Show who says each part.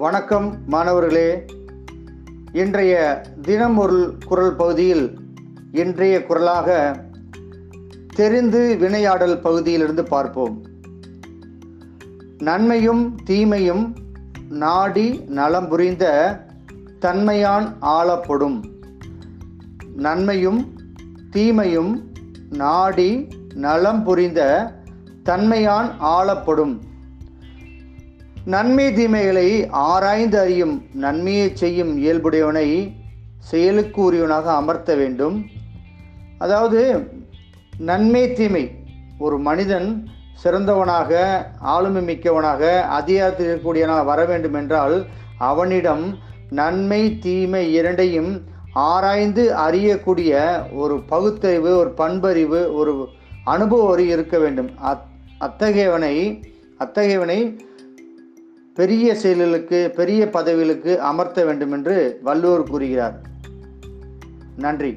Speaker 1: வணக்கம் மாணவர்களே. இன்றைய தினம் ஒரு குரல் பகுதியில் இன்றைய குரலாக தெரிந்து வினையாடல் பகுதியிலிருந்து பார்ப்போம். நன்மையும் தீமையும் நாடி நலம் புரிந்த தன்மையான் ஆளப்படும். நன்மையும் தீமையும் நாடி நலம் புரிந்த தன்மையான் ஆளப்படும். நன்மை தீமைகளை ஆராய்ந்து அறியும் நன்மையை செய்யும் இயல்புடையவனை செயலுக்கு உரியவனாக அமர்த்த வேண்டும். அதாவது நன்மை தீமை. ஒரு மனிதன் சிறந்தவனாக ஆளுமை மிக்கவனாக அதிகாரத்தில் இருக்கக்கூடியவனாக வர வேண்டும் என்றால் அவனிடம் நன்மை தீமை இரண்டையும் ஆராய்ந்து அறியக்கூடிய ஒரு பகுத்தறிவு ஒரு பண்பறிவு ஒரு அனுபவ அறிவு இருக்க வேண்டும். அத் அத்தகையவனை அத்தகையவனை பெரிய செயல்களுக்கு பெரிய பதவிகளுக்கு அமர்த்த வேண்டும் என்று வள்ளுவர் கூறுகிறார். நன்றி.